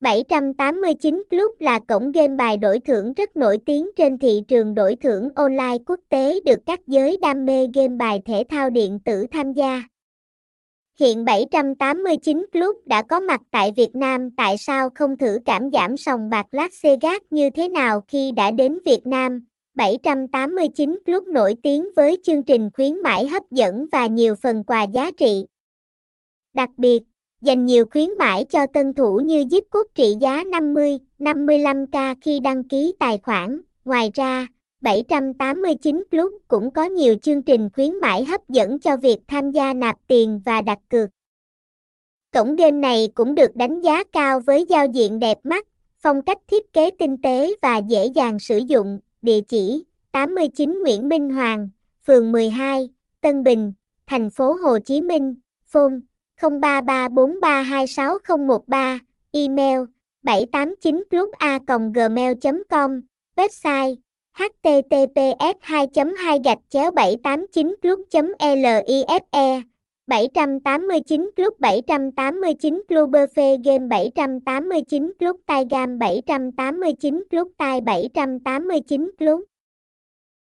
789 Club là cổng game bài đổi thưởng rất nổi tiếng trên thị trường đổi thưởng online quốc tế được các giới đam mê game bài thể thao điện tử tham gia. Hiện 789 Club đã có mặt tại Việt Nam tại sao không thử cảm giảm sòng bạc Las Vegas như thế nào khi đã đến Việt Nam? 789 Club nổi tiếng với chương trình khuyến mãi hấp dẫn và nhiều phần quà giá trị. Đặc biệt, dành nhiều khuyến mãi cho tân thủ như giúp cốt trị giá 50, 55k khi đăng ký tài khoản. Ngoài ra, 789 Club cũng có nhiều chương trình khuyến mãi hấp dẫn cho việc tham gia nạp tiền và đặt cược. Cổng game này cũng được đánh giá cao với giao diện đẹp mắt, phong cách thiết kế tinh tế và dễ dàng sử dụng. Địa chỉ 89 Nguyễn Minh Hoàng, phường 12, Tân Bình, thành phố Hồ Chí Minh, phone 0334326013, email 789cluba.gmail.com, website https 2 2 gạch chéo 789 club life 789 club 789 club buffet game 789 club tay gam 789 club tay 789 club